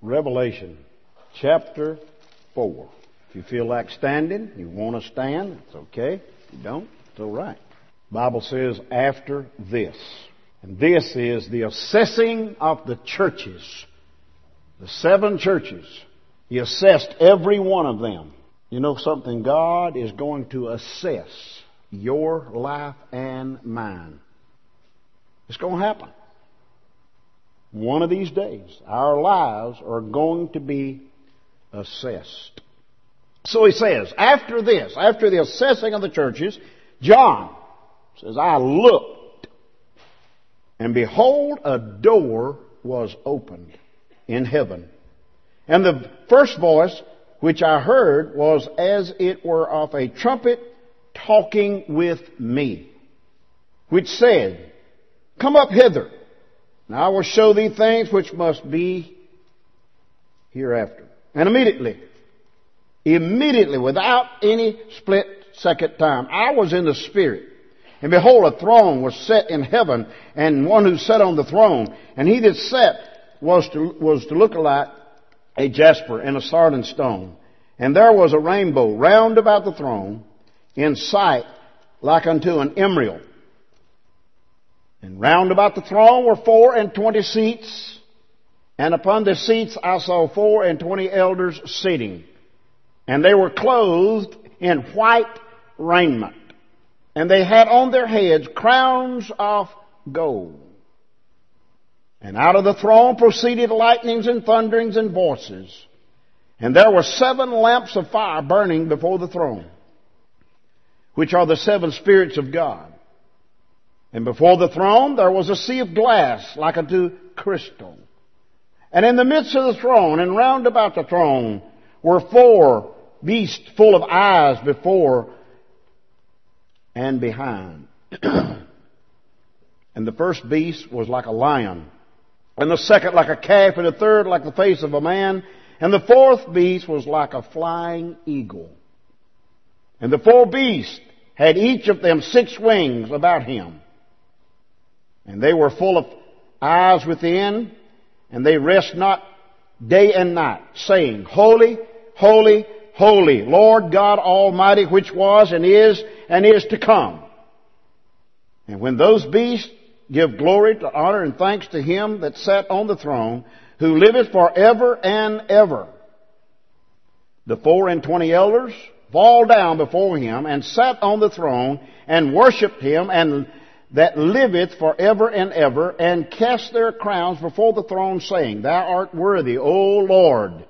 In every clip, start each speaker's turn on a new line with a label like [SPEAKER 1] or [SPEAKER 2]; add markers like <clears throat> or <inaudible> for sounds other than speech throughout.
[SPEAKER 1] Revelation chapter 4. If you feel like standing, you want to stand, it's okay. If you don't, it's all right. Bible says after this. And this is the assessing of the churches. The seven churches. He assessed every one of them. You know something? God is going to assess your life and mine. It's going to happen. One of these days, our lives are going to be assessed. So he says, after this, after the assessing of the churches, John says, I looked, and behold, a door was opened in heaven. And the first voice which I heard was as it were of a trumpet talking with me, which said, Come up hither, and I will show thee things which must be hereafter. And immediately, immediately, without any split second time, I was in the Spirit. And behold, a throne was set in heaven, and one who sat on the throne. And he that sat was to, was to look like a jasper and a sardine stone. And there was a rainbow round about the throne, in sight like unto an emerald. And round about the throne were four and twenty seats, and upon the seats I saw four and twenty elders sitting. And they were clothed in white raiment. And they had on their heads crowns of gold. And out of the throne proceeded lightnings and thunderings and voices. And there were seven lamps of fire burning before the throne, which are the seven spirits of God. And before the throne there was a sea of glass like unto crystal. And in the midst of the throne and round about the throne were four beasts full of eyes before and behind. <clears throat> and the first beast was like a lion, and the second like a calf, and the third like the face of a man, and the fourth beast was like a flying eagle. And the four beasts had each of them six wings about him. And they were full of eyes within, and they rest not day and night, saying, Holy, holy, holy, Lord God Almighty, which was and is and is to come. And when those beasts give glory to honor and thanks to him that sat on the throne, who liveth forever and ever. The four and twenty elders fall down before him and sat on the throne and worshipped him and that liveth forever and ever, and cast their crowns before the throne, saying, Thou art worthy, O Lord,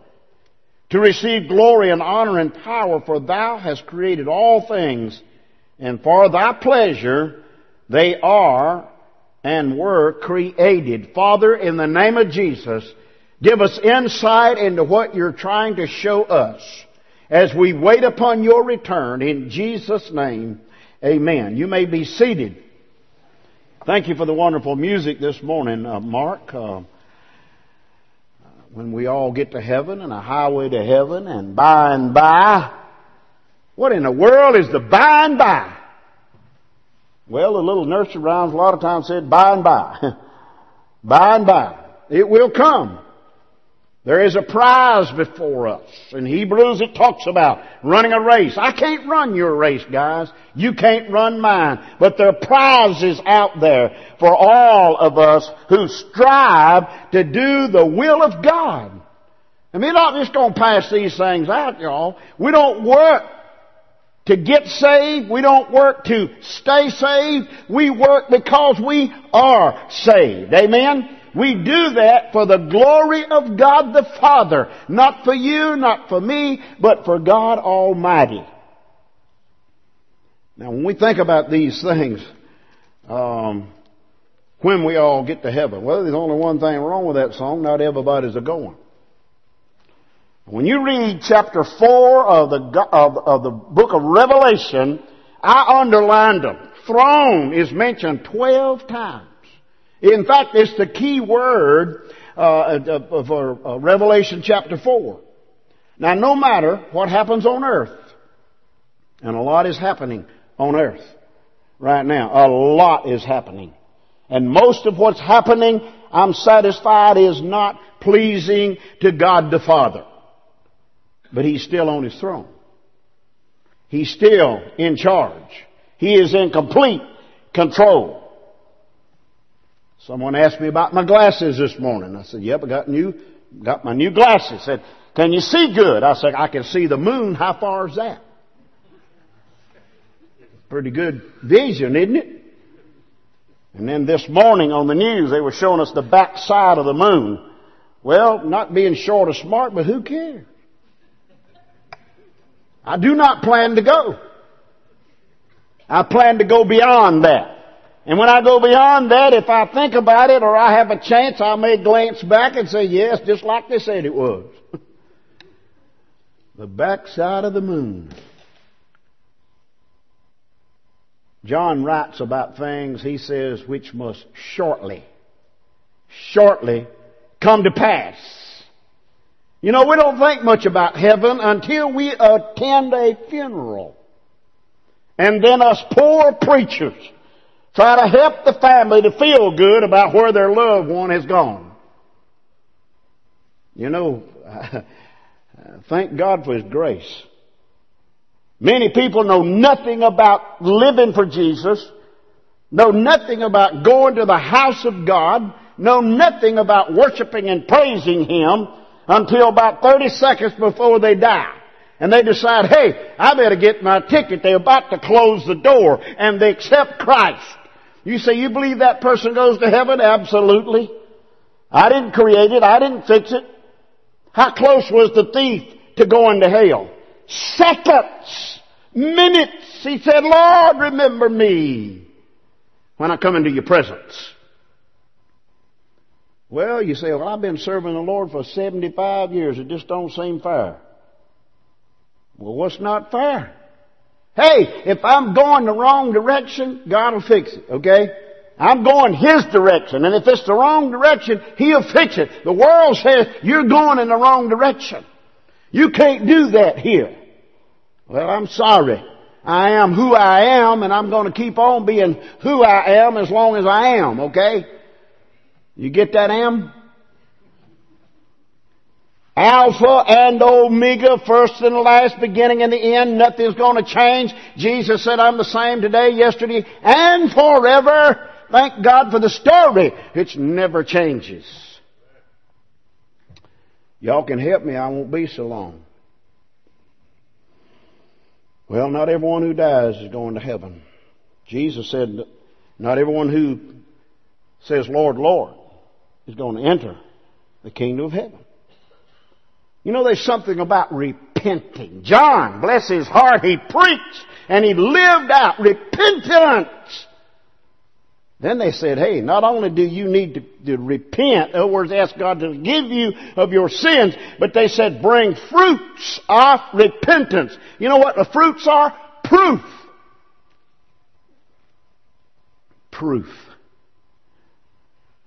[SPEAKER 1] to receive glory and honor and power, for thou hast created all things, and for thy pleasure they are and were created. Father, in the name of Jesus, give us insight into what you're trying to show us as we wait upon your return. In Jesus' name, amen. You may be seated. Thank you for the wonderful music this morning, uh, Mark. Uh, when we all get to heaven and a highway to heaven and by and by, what in the world is the by and by? Well, the little nursery rhymes a lot of times said by and by. <laughs> by and by. It will come. There is a prize before us. In Hebrews it talks about running a race. I can't run your race, guys. You can't run mine. But there are prizes out there for all of us who strive to do the will of God. And we're not just going to pass these things out, y'all. We don't work to get saved. We don't work to stay saved. We work because we are saved. Amen? We do that for the glory of God the Father. Not for you, not for me, but for God Almighty. Now when we think about these things, um, when we all get to heaven, well, there's only one thing wrong with that song. Not everybody's a going. When you read chapter 4 of the, of, of the book of Revelation, I underlined them. Throne is mentioned 12 times. In fact, it's the key word uh, for uh, Revelation chapter 4. Now, no matter what happens on earth, and a lot is happening on earth right now, a lot is happening. And most of what's happening, I'm satisfied, is not pleasing to God the Father. But He's still on His throne. He's still in charge. He is in complete control. Someone asked me about my glasses this morning. I said, yep, I got new, got my new glasses. Said, can you see good? I said, I can see the moon. How far is that? Pretty good vision, isn't it? And then this morning on the news, they were showing us the back side of the moon. Well, not being short or smart, but who cares? I do not plan to go. I plan to go beyond that. And when I go beyond that, if I think about it or I have a chance, I may glance back and say, yes, just like they said it was. <laughs> the backside of the moon. John writes about things, he says, which must shortly, shortly come to pass. You know, we don't think much about heaven until we attend a funeral. And then us poor preachers try to help the family to feel good about where their loved one has gone. You know, <laughs> thank God for His grace. Many people know nothing about living for Jesus, know nothing about going to the house of God, know nothing about worshiping and praising Him until about 30 seconds before they die. And they decide, hey, I better get my ticket. They're about to close the door and they accept Christ. You say, you believe that person goes to heaven? Absolutely. I didn't create it. I didn't fix it. How close was the thief to going to hell? Seconds, minutes. He said, Lord, remember me when I come into your presence. Well, you say, well, I've been serving the Lord for 75 years. It just don't seem fair. Well, what's not fair? Hey, if I'm going the wrong direction, God will fix it, okay? I'm going His direction, and if it's the wrong direction, He'll fix it. The world says, you're going in the wrong direction. You can't do that here. Well, I'm sorry. I am who I am, and I'm going to keep on being who I am as long as I am, okay? You get that, Am? Alpha and Omega, first and last, beginning and the end. Nothing's going to change. Jesus said, I'm the same today, yesterday, and forever. Thank God for the story. It never changes. Y'all can help me. I won't be so long. Well, not everyone who dies is going to heaven. Jesus said, not everyone who says, Lord, Lord, is going to enter the kingdom of heaven. You know, there's something about repenting. John, bless his heart, he preached and he lived out repentance. Then they said, hey, not only do you need to, to, repent, in other words, ask God to forgive you of your sins, but they said bring fruits of repentance. You know what the fruits are? Proof. Proof.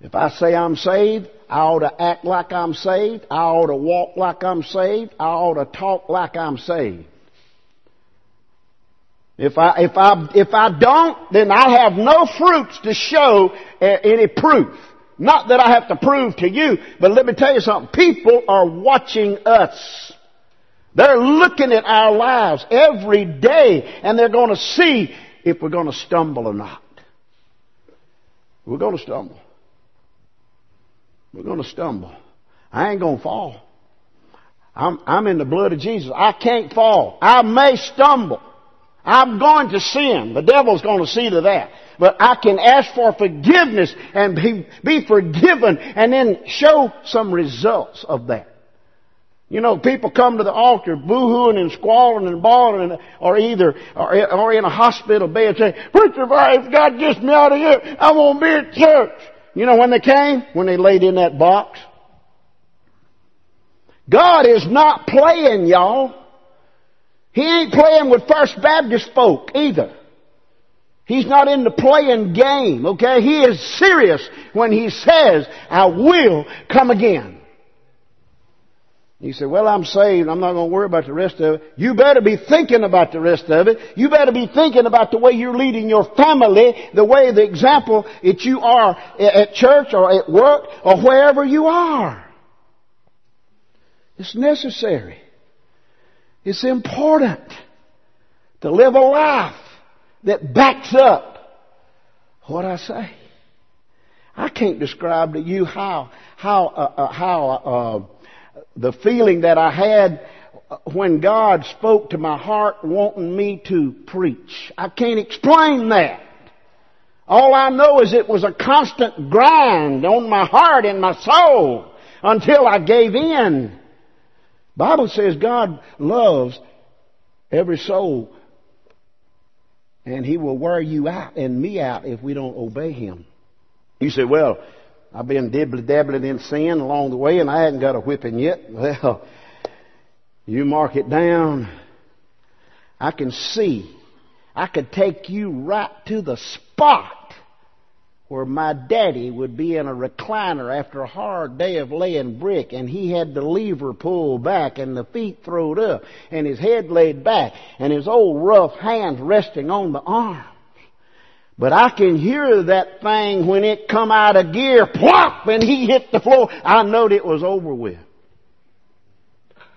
[SPEAKER 1] If I say I'm saved, I ought to act like I'm saved. I ought to walk like I'm saved. I ought to talk like I'm saved. If I, if I, if I don't, then I have no fruits to show eh, any proof. Not that I have to prove to you, but let me tell you something. People are watching us. They're looking at our lives every day and they're going to see if we're going to stumble or not. We're going to stumble. We're going to stumble. I ain't going to fall. I'm, I'm in the blood of Jesus. I can't fall. I may stumble. I'm going to sin. The devil's going to see to that. But I can ask for forgiveness and be, be forgiven and then show some results of that. You know, people come to the altar boo-hooing and squalling and bawling or either, or, or in a hospital bed saying, Preacher, if God gets me out of here, I won't be at church. You know when they came? When they laid in that box. God is not playing, y'all. He ain't playing with First Baptist folk either. He's not in the playing game, okay? He is serious when he says, I will come again. You say, well, I'm saved. I'm not going to worry about the rest of it. You better be thinking about the rest of it. You better be thinking about the way you're leading your family, the way, the example that you are at church or at work or wherever you are. It's necessary. It's important to live a life that backs up what I say. I can't describe to you how how uh, uh, how uh, the feeling that I had when God spoke to my heart wanting me to preach. I can't explain that. All I know is it was a constant grind on my heart and my soul until I gave in. Bible says God loves every soul and he will wear you out and me out if we don't obey him. You say, well, I've been dibbly dabbling in sin along the way and I haven't got a whipping yet. <laughs> Well, you mark it down. I can see. I could take you right to the spot where my daddy would be in a recliner after a hard day of laying brick and he had the lever pulled back and the feet thrown up and his head laid back and his old rough hands resting on the arms. But I can hear that thing when it come out of gear, plop, and he hit the floor. I knowed it was over with.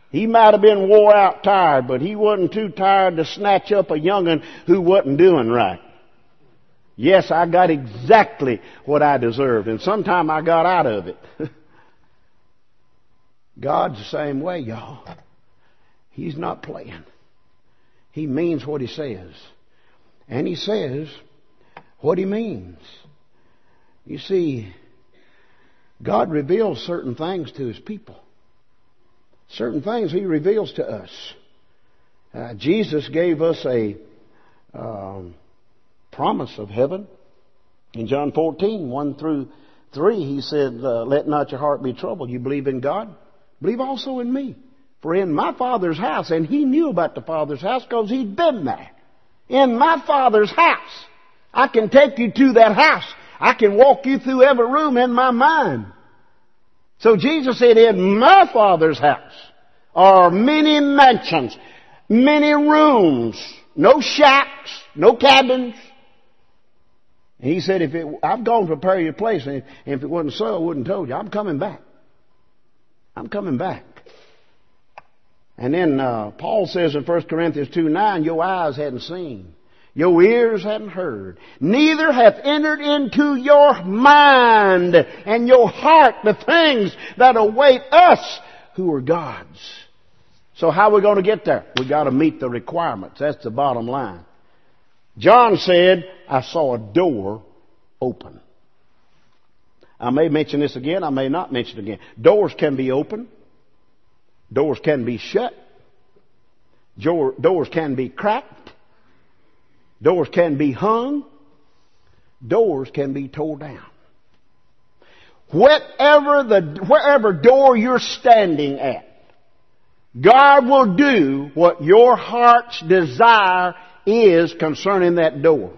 [SPEAKER 1] He might have been wore out tired, but he wasn't too tired to snatch up a young'un who wasn't doing right. Yes, I got exactly what I deserved, and sometime I got out of it. <laughs> God's the same way, y'all. He's not playing. He means what he says. And he says what he means. You see, God reveals certain things to his people. Certain things he reveals to us. Uh, Jesus gave us a um, promise of heaven. In John 14, 1 through 3, he said, uh, Let not your heart be troubled. You believe in God? Believe also in me. For in my Father's house, and he knew about the Father's house because he'd been there. In my Father's house. I can take you to that house. I can walk you through every room in my mind. So Jesus said, in my Father's house are many mansions, many rooms, no shacks, no cabins, he said, if it, I've gone to prepare your place, and if it wasn't so, I wouldn't have told you. I'm coming back. I'm coming back. And then uh, Paul says in 1 Corinthians 2 9, your eyes hadn't seen, your ears hadn't heard, neither hath entered into your mind and your heart the things that await us who are God's. So how are we going to get there? We've got to meet the requirements. That's the bottom line. John said, I saw a door open. I may mention this again, I may not mention it again. Doors can be open. Doors can be shut. Doors can be cracked. Doors can be hung. Doors can be torn down. Whatever the, wherever door you're standing at, God will do what your heart's desire is concerning that door.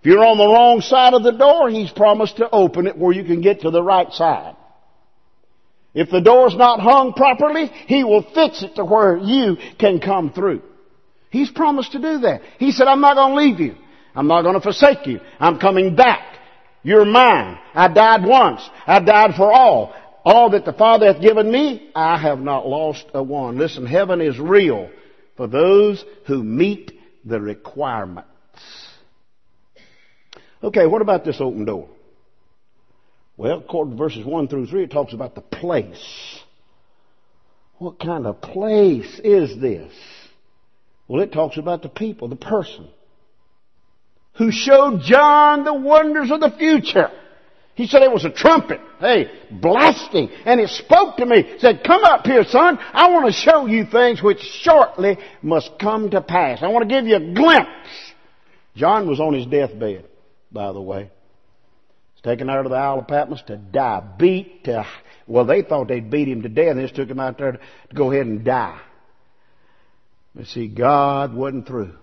[SPEAKER 1] If you're on the wrong side of the door, He's promised to open it where you can get to the right side. If the door's not hung properly, He will fix it to where you can come through. He's promised to do that. He said, I'm not going to leave you. I'm not going to forsake you. I'm coming back. You're mine. I died once. I died for all. All that the Father hath given me, I have not lost a one. Listen, heaven is real for those who meet the requirements. Okay, what about this open door? Well, according to verses 1 through 3, it talks about the place. What kind of place is this? Well, it talks about the people, the person, who showed John the wonders of the future. He said it was a trumpet, hey, blasting, and it spoke to me, said, come up here, son, I want to show you things which shortly must come to pass. I want to give you a glimpse. John was on his deathbed, by the way. He's taken out of the Isle of Patmos to die, beat to, well, they thought they'd beat him to death, and they just took him out there to go ahead and die. But see, God wasn't through.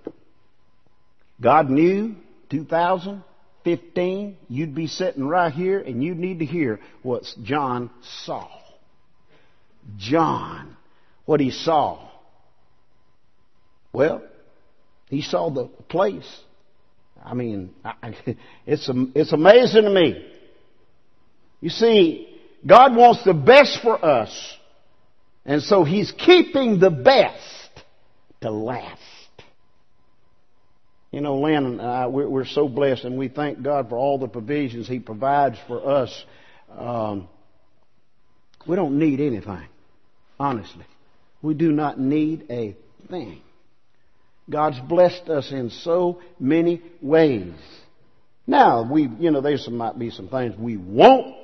[SPEAKER 1] God knew 2015 you'd be sitting right here and you'd need to hear what John saw. John, what he saw. Well, he saw the place. I mean, <laughs> it's, it's amazing to me. You see, God wants the best for us. And so he's keeping the best to last. You know, Lynn and I, we're, so blessed and we thank God for all the provisions he provides for us. Um, we don't need anything, honestly. We do not need a thing. God's blessed us in so many ways. Now, we, you know, there might be some things we want,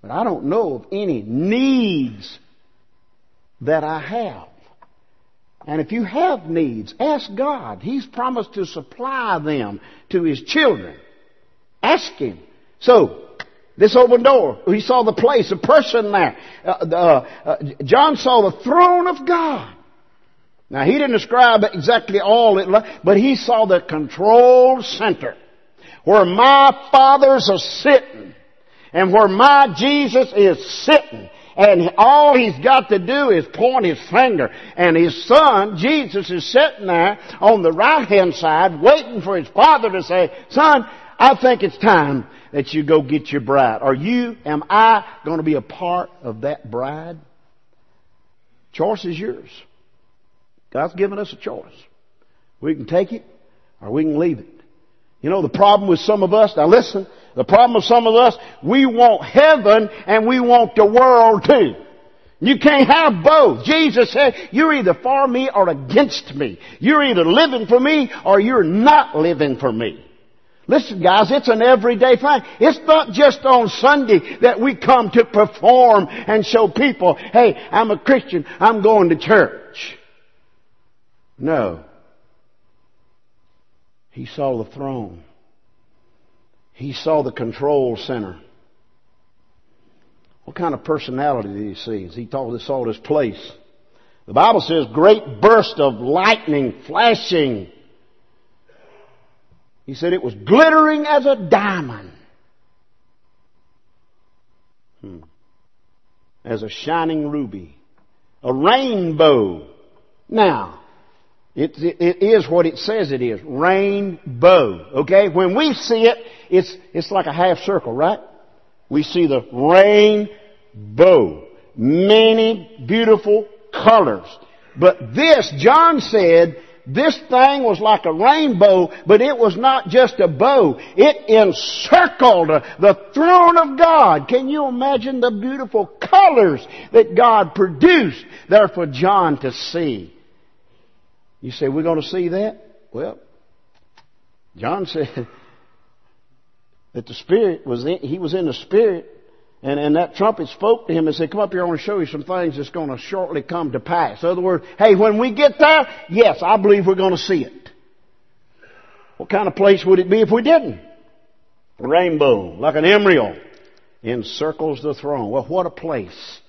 [SPEAKER 1] but I don't know of any needs that I have. And if you have needs, ask God. He's promised to supply them to His children. Ask Him. So, this open door, he saw the place, a person there. Uh, uh, uh, John saw the throne of God. Now, he didn't describe exactly all it, but he saw the control center where my fathers are sitting and where my Jesus is sitting. And all he's got to do is point his finger. And his son, Jesus, is sitting there on the right hand side waiting for his father to say, son, I think it's time that you go get your bride. Are you, am I going to be a part of that bride? Choice is yours. God's given us a choice. We can take it or we can leave it. You know, the problem with some of us, now listen, the problem with some of us, we want heaven and we want the world too. You can't have both. Jesus said, you're either for me or against me. You're either living for me or you're not living for me. Listen guys, it's an everyday thing. It's not just on Sunday that we come to perform and show people, hey, I'm a Christian, I'm going to church. No. He saw the throne. He saw the control center. What kind of personality did he see as he saw this place? The Bible says great burst of lightning flashing. He said it was glittering as a diamond. Hmm. As a shining ruby. A rainbow. Now, it, it, it is what it says it is. Rainbow. Okay? When we see it, it's, it's like a half circle, right? We see the rainbow. Many beautiful colors. But this, John said, this thing was like a rainbow, but it was not just a bow. It encircled the throne of God. Can you imagine the beautiful colors that God produced there for John to see? You say, we're going to see that? Well, John <laughs> said that the Spirit was in, he was in the Spirit and, and that trumpet spoke to him and said, come up here, I want to show you some things that's going to shortly come to pass. In other words, hey, when we get there, yes, I believe we're going to see it. What kind of place would it be if we didn't? Rainbow, like an emerald, encircles the throne. Well, what a place.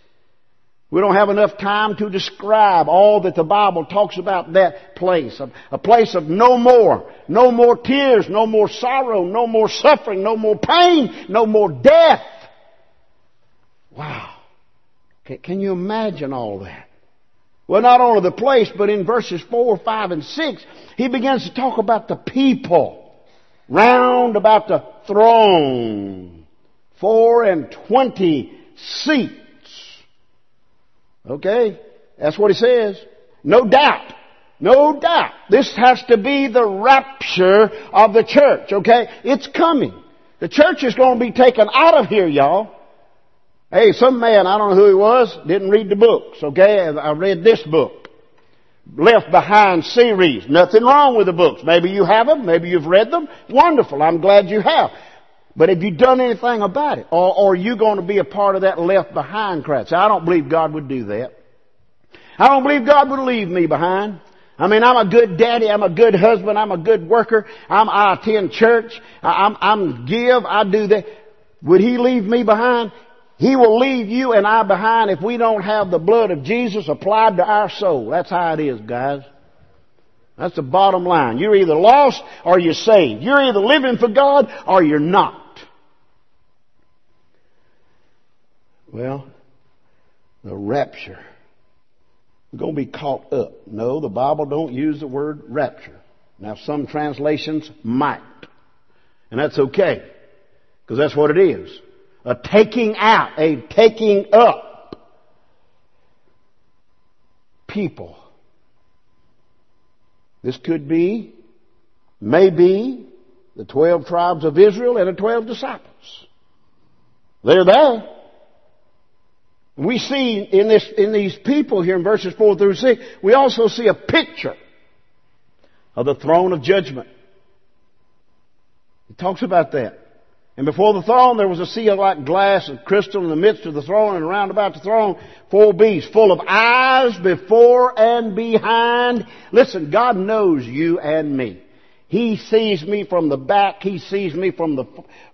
[SPEAKER 1] We don't have enough time to describe all that the Bible talks about that place. A, place of no more. No more tears, no more sorrow, no more suffering, no more pain, no more death. Wow. Can, can you imagine all that? Well, not only the place, but in verses 4, 5, and 6, he begins to talk about the people round about the throne. Four and twenty seats Okay? That's what he says. No doubt. No doubt. This has to be the rapture of the church, okay? It's coming. The church is going to be taken out of here, y'all. Hey, some man, I don't know who he was, didn't read the books, okay? I read this book. Left Behind series. Nothing wrong with the books. Maybe you have them, maybe you've read them. Wonderful. I'm glad you have. But have you done anything about it? Or, or are you going to be a part of that left behind crowd? See, I don't believe God would do that. I don't believe God would leave me behind. I mean, I'm a good daddy. I'm a good husband. I'm a good worker. I'm, I attend church. I, I'm, I'm give. I do that. Would He leave me behind? He will leave you and I behind if we don't have the blood of Jesus applied to our soul. That's how it is, guys. That's the bottom line. You're either lost or you're saved. You're either living for God or you're not. Well, the rapture. We're going to be caught up. No, the Bible don't use the word rapture. Now some translations might. And that's okay. Because that's what it is. A taking out, a taking up. people. This could be, maybe, the twelve tribes of Israel and the twelve disciples. They're there. We see in this, in these people here in verses four through six, we also see a picture of the throne of judgment. It talks about that. And before the throne there was a sea like glass of crystal in the midst of the throne and around about the throne four beasts full of eyes before and behind. Listen, God knows you and me. He sees me from the back. He sees me from the,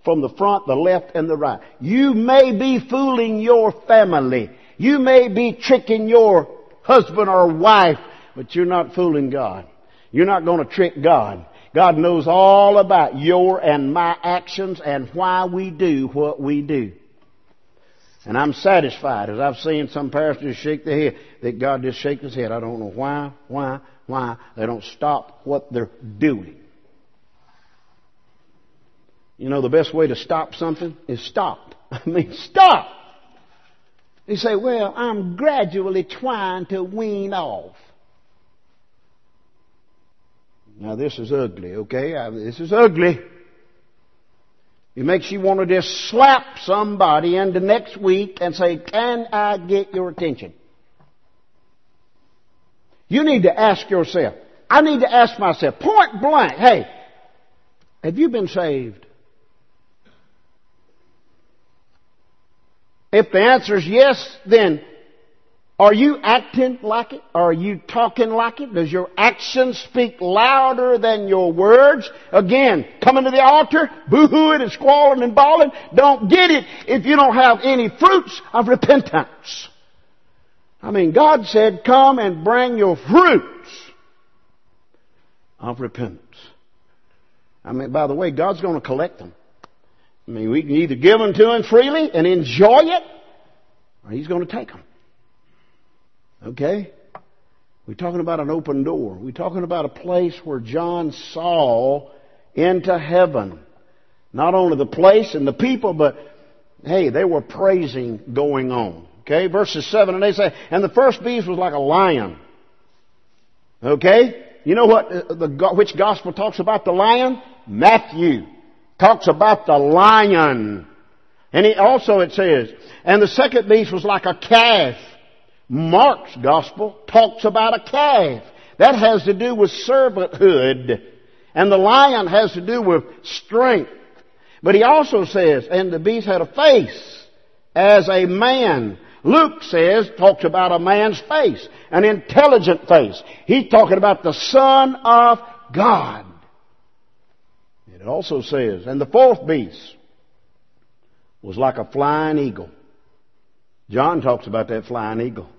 [SPEAKER 1] from the front, the left, and the right. You may be fooling your family. You may be tricking your husband or wife, but you're not fooling God. You're not going to trick God. God knows all about your and my actions and why we do what we do. And I'm satisfied as I've seen some pastors shake their head that God just shake his head. I don't know why, why, why. They don't stop what they're doing. You know, the best way to stop something is stop. <laughs> I mean, stop! You say, well, I'm gradually trying to wean off. Now this is ugly, okay? Uh, this is ugly. It makes you want to just slap somebody into next week and say, can I get your attention? You need to ask yourself. I need to ask myself, point blank, hey, have you been saved? If the answer is yes, then are you acting like it? Are you talking like it? Does your actions speak louder than your words? Again, coming to the altar, boo-hooing and squalling and bawling, don't get it if you don't have any fruits of repentance. I mean, God said, come and bring your fruits of repentance. I mean, by the way, God's going to collect them. I mean, we can either give them to Him freely and enjoy it, or He's going to take them. Okay? We're talking about an open door. We're talking about a place where John saw into heaven. Not only the place and the people, but hey, they were praising going on. Okay, verses 7 and they say, and the first beast was like a lion. Okay? You know what, uh, the, which gospel talks about the lion? Matthew talks about the lion. And he also it says, and the second beast was like a calf. Mark's gospel talks about a calf. That has to do with servanthood. And the lion has to do with strength. But he also says, and the beast had a face as a man. Luke says, talks about a man's face, an intelligent face. He's talking about the Son of God. It also says, and the fourth beast was like a flying eagle. John talks about that flying eagle.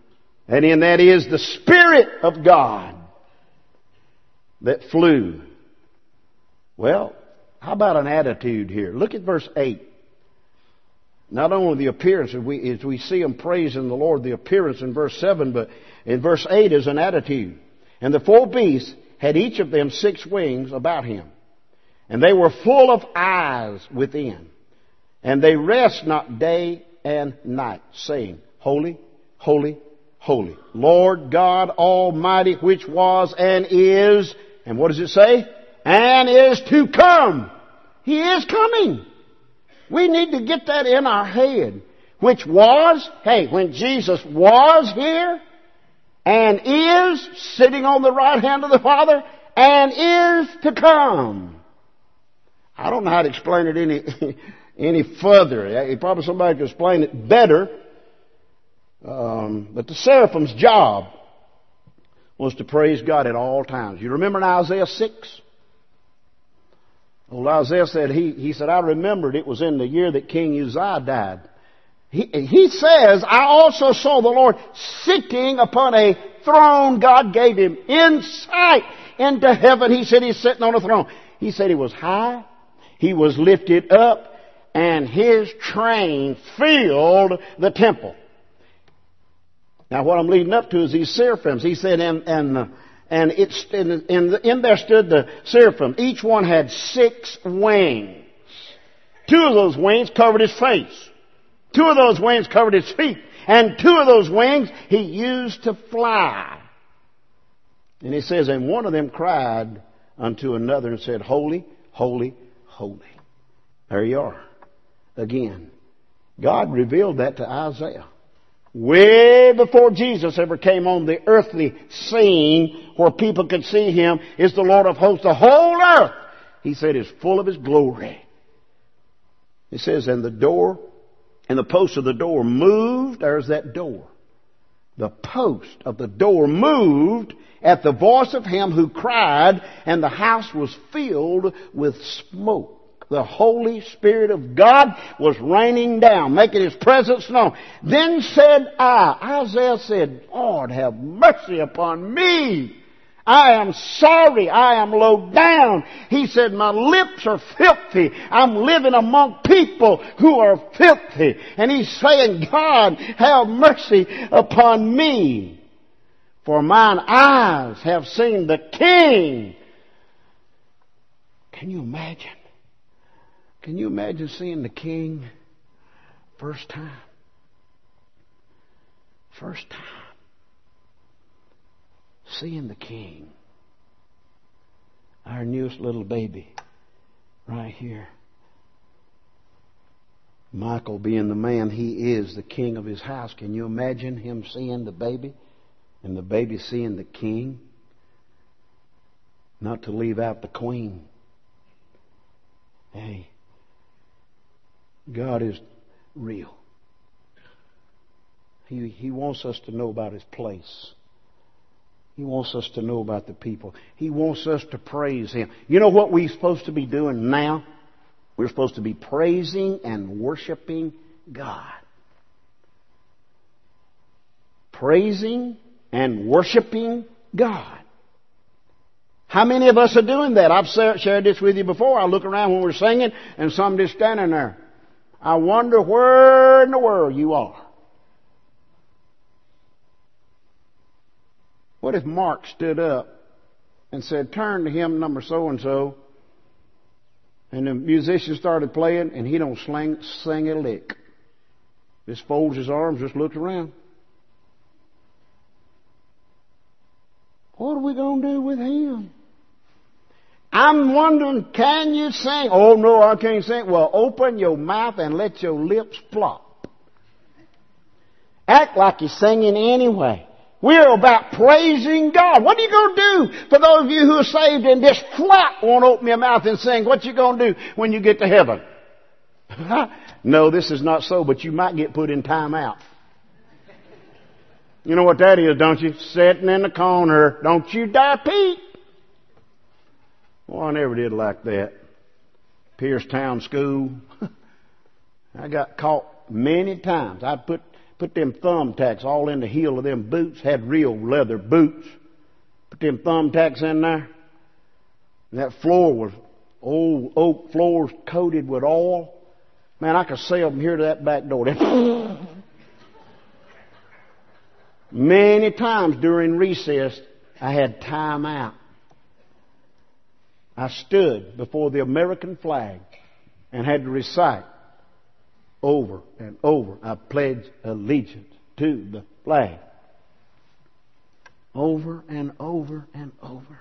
[SPEAKER 1] And in that is the Spirit of God that flew. Well, how about an attitude here? Look at verse 8. Not only the appearance, as we, as we see them praising the Lord, the appearance in verse 7, but in verse 8 is an attitude. And the four beasts had each of them six wings about him. And they were full of eyes within. And they rest not day and night, saying, Holy, holy, holy. Lord God Almighty, which was and is, and what does it say? And is to come. He is coming. We need to get that in our head. Which was, hey, when Jesus was here, and is sitting on the right hand of the Father, and is to come. I don't know how to explain it any, <laughs> any further. Probably somebody could explain it better. Um, but the seraphim's job was to praise God at all times. You remember in Isaiah 6? Old Isaiah said, he, he said, I remembered it was in the year that King Uzziah died. He, he says, I also saw the Lord sitting upon a throne God gave him insight into heaven. He said he's sitting on a throne. He said he was high. He was lifted up and his train filled the temple. Now, what I'm leading up to is these seraphims. He said, and and uh, and it's in, in, in there stood the seraphim. Each one had six wings. Two of those wings covered his face. Two of those wings covered his feet. And two of those wings he used to fly. And he says, And one of them cried unto another and said, Holy, holy, holy. There you are. Again. God revealed that to Isaiah. Way before Jesus ever came on the earthly scene where people could see Him is the Lord of hosts. The whole earth, He said, is full of His glory. It says, and the door, and the post of the door moved. There's that door. The post of the door moved at the voice of him who cried, and the house was filled with smoke. The Holy Spirit of God was raining down, making His presence known. Then said I, Isaiah said, Lord, have mercy upon me. I am sorry. I am low down. He said, my lips are filthy. I'm living among people who are filthy. And he's saying, God, have mercy upon me. For mine eyes have seen the King. Can you imagine? Can you imagine seeing the King first time? First time. Seeing the King. Our newest little baby. Right here. Michael being the man he is, the king of his house. Can you imagine him seeing the baby? And the baby seeing the king? Not to leave out the queen. Hey, God is real. He, he wants us to know about His place. He wants us to know about the people. He wants us to praise Him. You know what we're supposed to be doing now? We're supposed to be praising and worshiping God. Praising and worshiping God. How many of us are doing that? I've shared this with you before. I look around when we're singing and some just standing there. I wonder where in the world you are. What if Mark stood up and said, turn to hymn number so and so, and the musician started playing and he don't sing, sing a lick. Just folds his arms, just looks around. What are we going to do with him? I'm wondering, can you sing? Oh no, I can't sing. Well, open your mouth and let your lips flop. Act like you're singing anyway. We're about praising God. What are you going to do for those of you who are saved and just flat won't open your mouth and sing? What you going to do when you get to heaven? <laughs> no, this is not so, but you might get put in time out. You know what that is, don't you? Sitting in the corner. Don't you dare peep. Well, I never did like that. Piercetown School. <laughs> I got caught many times. I'd put, put them thumbtacks all in the heel of them boots, had real leather boots. Put them thumbtacks in there. And that floor was old oak floors coated with oil. Man, I could sail them here to that back door. <laughs> Many times during recess, I had time out. I stood before the American flag and had to recite over and over, I pledge allegiance to the flag. Over and over and over.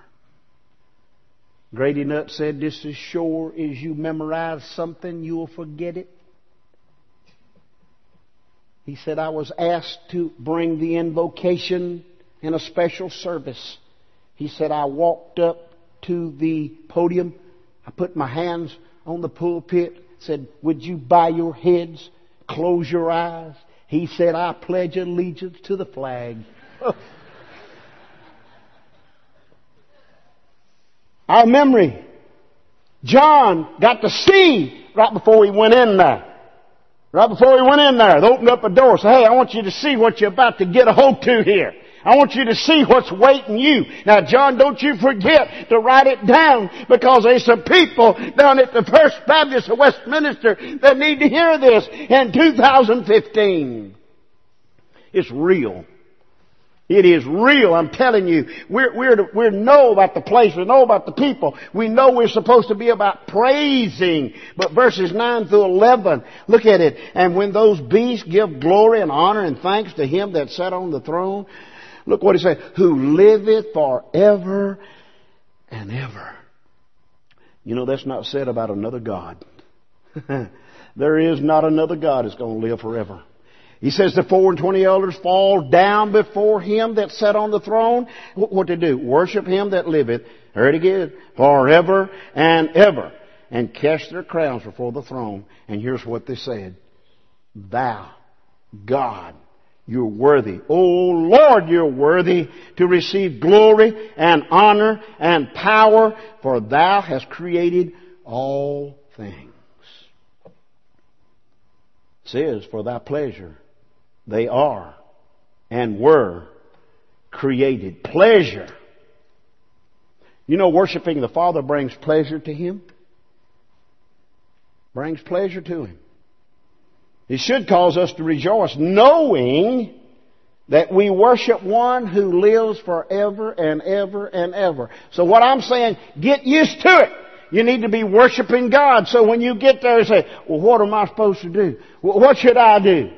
[SPEAKER 1] Grady Nutt said, This is sure as you memorize something, you'll forget it. He said, I was asked to bring the invocation in a special service. He said, I walked up to the podium. I put my hands on the pulpit, said, Would you bow your heads, close your eyes? He said, I pledge allegiance to the flag. <laughs> Our memory. John got to see right before he went in there. Right before he went in there, they opened up a door and said, Hey, I want you to see what you're about to get a hold to here. I want you to see what's waiting you. Now, John, don't you forget to write it down because there's some people down at the First Baptist of Westminster that need to hear this in 2015. It's real. It is real. I'm telling you. We're, we're, we know about the place. We know about the people. We know we're supposed to be about praising. But verses 9 through 11, look at it. And when those beasts give glory and honor and thanks to Him that sat on the throne, Look what he said. Who liveth forever and ever. You know, that's not said about another God. <laughs> there is not another God that's going to live forever. He says the four and twenty elders fall down before him that sat on the throne. What to do? Worship him that liveth, heard again, forever and ever. And cast their crowns before the throne. And here's what they said. Thou, God, you're worthy. Oh Lord, you're worthy to receive glory and honor and power, for thou hast created all things. It says, for thy pleasure they are and were created. Pleasure. You know, worshiping the Father brings pleasure to Him. Brings pleasure to Him. It should cause us to rejoice knowing that we worship one who lives forever and ever and ever. So what I'm saying, get used to it. You need to be worshiping God. So when you get there and say, well, what am I supposed to do? What should I do?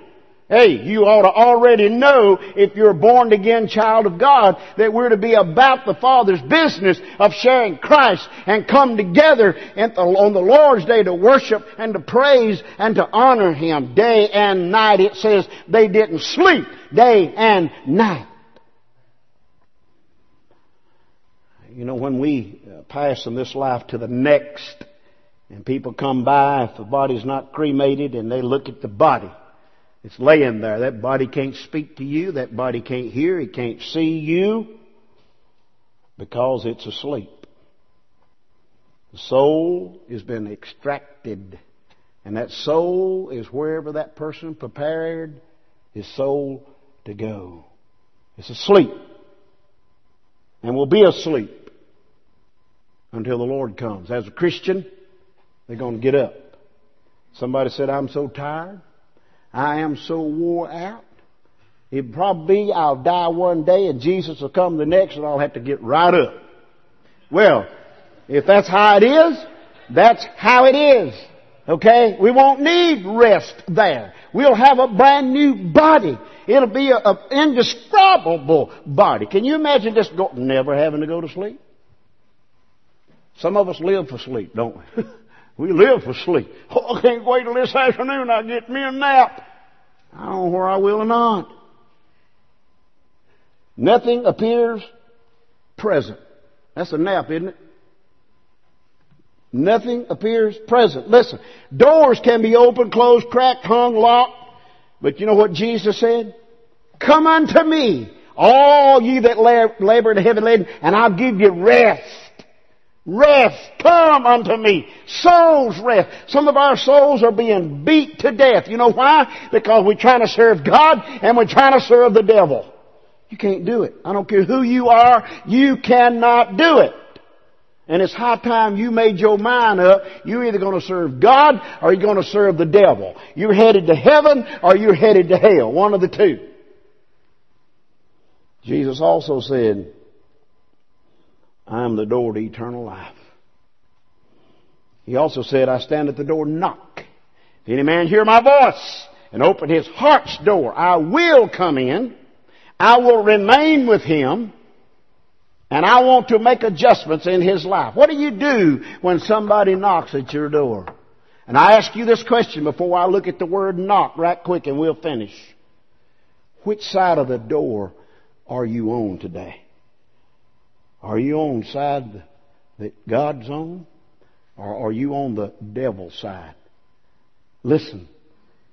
[SPEAKER 1] Hey, you ought to already know if you're a born again child of God that we're to be about the Father's business of sharing Christ and come together on the Lord's day to worship and to praise and to honor Him day and night. It says they didn't sleep day and night. You know, when we uh, pass from this life to the next and people come by, if the body's not cremated and they look at the body, it's laying there. That body can't speak to you. That body can't hear. It can't see you because it's asleep. The soul has been extracted. And that soul is wherever that person prepared his soul to go. It's asleep. And will be asleep until the Lord comes. As a Christian, they're going to get up. Somebody said, I'm so tired. I am so wore out. It probably be I'll die one day and Jesus will come the next and I'll have to get right up. Well, if that's how it is, that's how it is. Okay? We won't need rest there. We'll have a brand new body. It'll be an indescribable body. Can you imagine just go, never having to go to sleep? Some of us live for sleep, don't we? <laughs> We live for sleep. <laughs> Oh, I can't wait till this afternoon I get me a nap. I don't know where I will or not. Nothing appears present. That's a nap, isn't it? Nothing appears present. Listen, doors can be opened, closed, cracked, hung, locked. But you know what Jesus said? Come unto me, all ye that labor and heavy laden, and I'll give you rest. Rest. Come unto me. Souls rest. Some of our souls are being beat to death. You know why? Because we're trying to serve God and we're trying to serve the devil. You can't do it. I don't care who you are. You cannot do it. And it's high time you made your mind up. You're either going to serve God or you're going to serve the devil. You're headed to heaven or you're headed to hell. One of the two. Jesus also said, I am the door to eternal life. He also said, I stand at the door and knock. If any man hear my voice and open his heart's door, I will come in. I will remain with him. And I want to make adjustments in his life. What do you do when somebody knocks at your door? And I ask you this question before I look at the word knock right quick and we'll finish. Which side of the door are you on today? Are you on side that God's on? Or are you on the devil's side? Listen.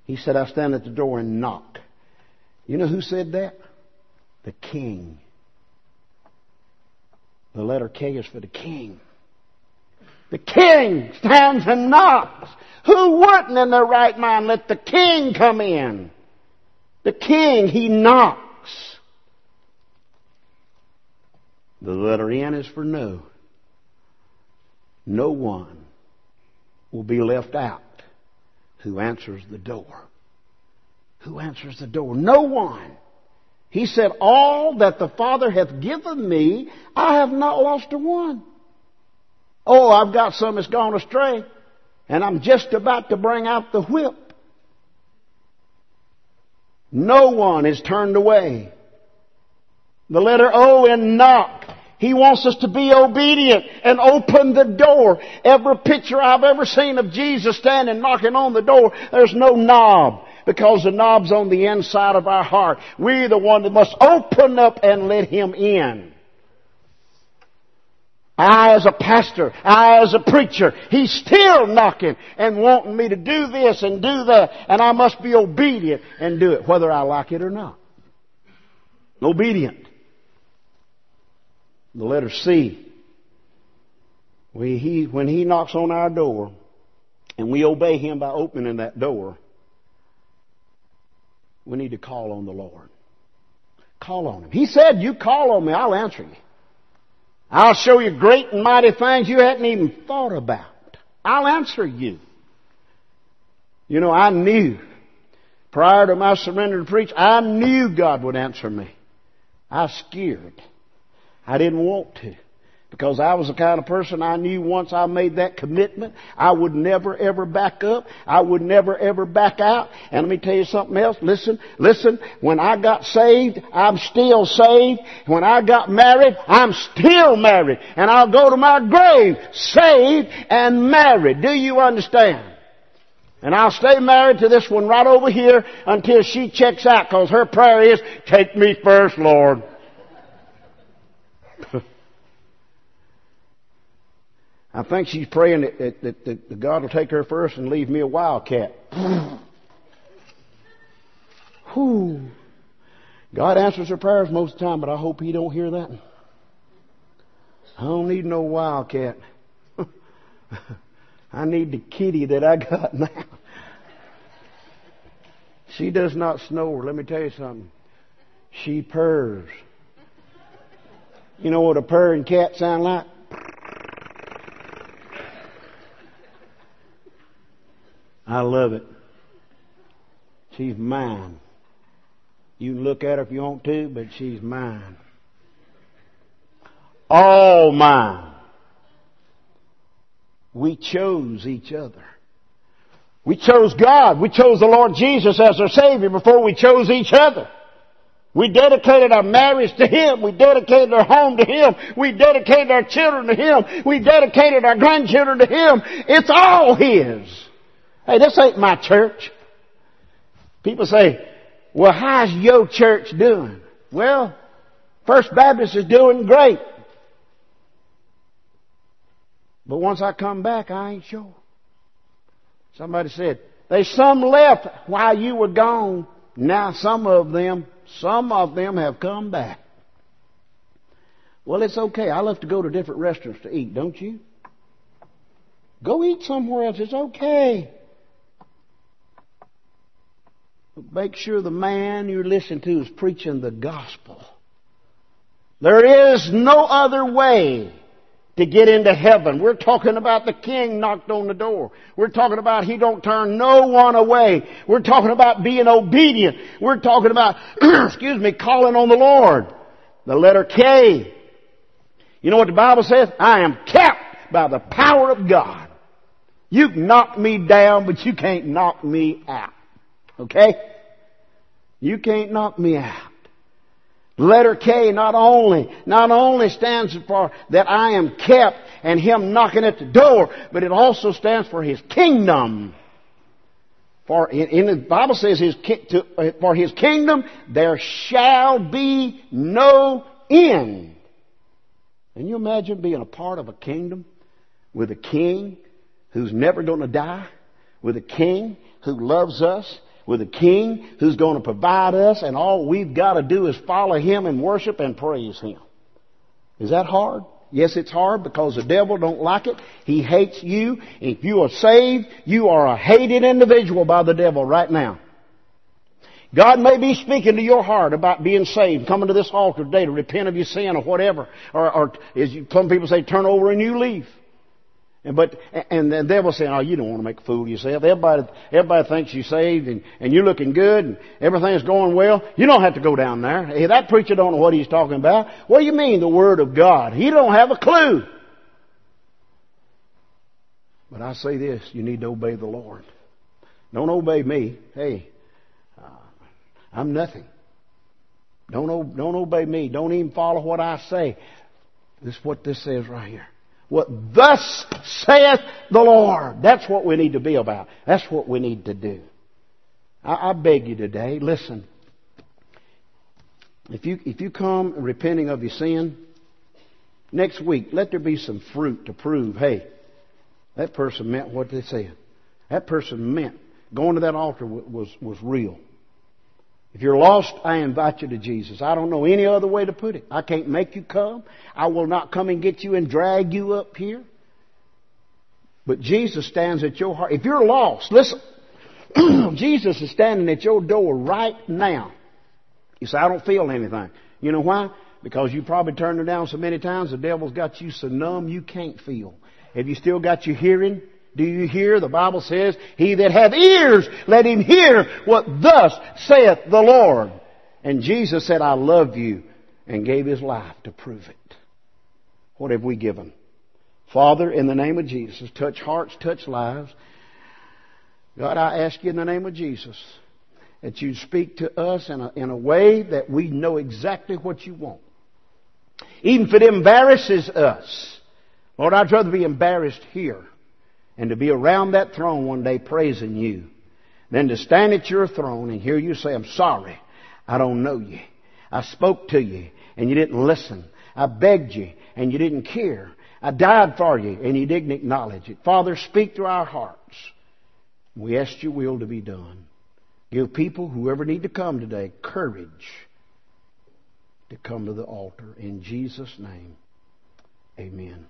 [SPEAKER 1] He said, I stand at the door and knock. You know who said that? The king. The letter K is for the king. The king stands and knocks. Who wouldn't in their right mind let the king come in? The king, he knocks. The letter N is for no. No one will be left out who answers the door. Who answers the door? No one. He said, All that the Father hath given me, I have not lost a one. Oh, I've got some that's gone astray, and I'm just about to bring out the whip. No one is turned away. The letter O in knock. He wants us to be obedient and open the door. Every picture I've ever seen of Jesus standing knocking on the door, there's no knob because the knob's on the inside of our heart. We're the one that must open up and let Him in. I as a pastor, I as a preacher, He's still knocking and wanting me to do this and do that, and I must be obedient and do it, whether I like it or not. Obedient. The letter C. We, he, when He knocks on our door, and we obey Him by opening that door, we need to call on the Lord. Call on Him. He said, you call on me, I'll answer you. I'll show you great and mighty things you hadn't even thought about. I'll answer you. You know, I knew, prior to my surrender to preach, I knew God would answer me. I was scared. I didn't want to. Because I was the kind of person I knew once I made that commitment, I would never ever back up. I would never ever back out. And let me tell you something else. Listen, listen. When I got saved, I'm still saved. When I got married, I'm still married. And I'll go to my grave saved and married. Do you understand? And I'll stay married to this one right over here until she checks out because her prayer is, take me first, Lord. <laughs> I think she's praying that, that, that, that God will take her first and leave me a wildcat. <laughs> Whew. God answers her prayers most of the time, but I hope he don't hear that. I don't need no wildcat. <laughs> I need the kitty that I got now. She does not snore. Let me tell you something. She purrs. You know what a purring cat sound like? I love it. She's mine. You can look at her if you want to, but she's mine. All mine. We chose each other. We chose God. We chose the Lord Jesus as our Savior before we chose each other. We dedicated our marriage to Him. We dedicated our home to Him. We dedicated our children to Him. We dedicated our grandchildren to Him. It's all His. Hey, this ain't my church. People say, well, how's your church doing? Well, First Baptist is doing great. But once I come back, I ain't sure. Somebody said, there's some left while you were gone. Now some of them, some of them have come back. Well, it's okay. I love to go to different restaurants to eat, don't you? Go eat somewhere else. It's okay. Make sure the man you're listening to is preaching the gospel. There is no other way to get into heaven. We're talking about the king knocked on the door. We're talking about he don't turn no one away. We're talking about being obedient. We're talking about, <clears throat> excuse me, calling on the Lord. The letter K. You know what the Bible says? I am kept by the power of God. You can knock me down, but you can't knock me out. Okay? You can't knock me out. Letter K not only, not only stands for that I am kept and Him knocking at the door, but it also stands for His kingdom. For in, the Bible says his, uh, for His kingdom there shall be no end. Can you imagine being a part of a kingdom with a king who's never going to die? With a king who loves us with a king who's going to provide us and all we've got to do is follow him and worship and praise him. Is that hard? Yes, it's hard because the devil don't like it. He hates you. If you are saved, you are a hated individual by the devil right now. God may be speaking to your heart about being saved, coming to this altar today to repent of your sin or whatever. Or, or as some people say, turn over a new leaf. But and the devil saying, "Oh, you don't want to make a fool of yourself. Everybody, everybody thinks you're saved, and, and you're looking good, and everything's going well. You don't have to go down there. Hey, that preacher don't know what he's talking about. What do you mean, the Word of God? He don't have a clue. But I say this: you need to obey the Lord. Don't obey me. Hey, uh, I'm nothing. Don't, don't obey me. Don't even follow what I say. This is what this says right here. What thus saith the Lord. That's what we need to be about. That's what we need to do. I, I beg you today, listen. If you, if you come repenting of your sin, next week, let there be some fruit to prove, hey, that person meant what they said. That person meant going to that altar was, was real. If you're lost, I invite you to Jesus. I don't know any other way to put it. I can't make you come. I will not come and get you and drag you up here. But Jesus stands at your heart. If you're lost, listen. <clears throat> Jesus is standing at your door right now. You say, I don't feel anything. You know why? Because you probably turned it down so many times, the devil's got you so numb you can't feel. Have you still got your hearing? Do you hear? The Bible says, He that hath ears, let him hear what thus saith the Lord. And Jesus said, I love you, and gave His life to prove it. What have we given? Father, in the name of Jesus, touch hearts, touch lives. God, I ask you in the name of Jesus that you speak to us in a, in a way that we know exactly what you want. Even if it embarrasses us. Lord, I'd rather be embarrassed here and to be around that throne one day praising you than to stand at your throne and hear you say, I'm sorry. I don't know you. I spoke to you and you didn't listen. I begged you and you didn't care. I died for you and you didn't acknowledge it. Father, speak to our hearts. We ask your will to be done. Give people, whoever need to come today, courage to come to the altar. In Jesus' name, amen.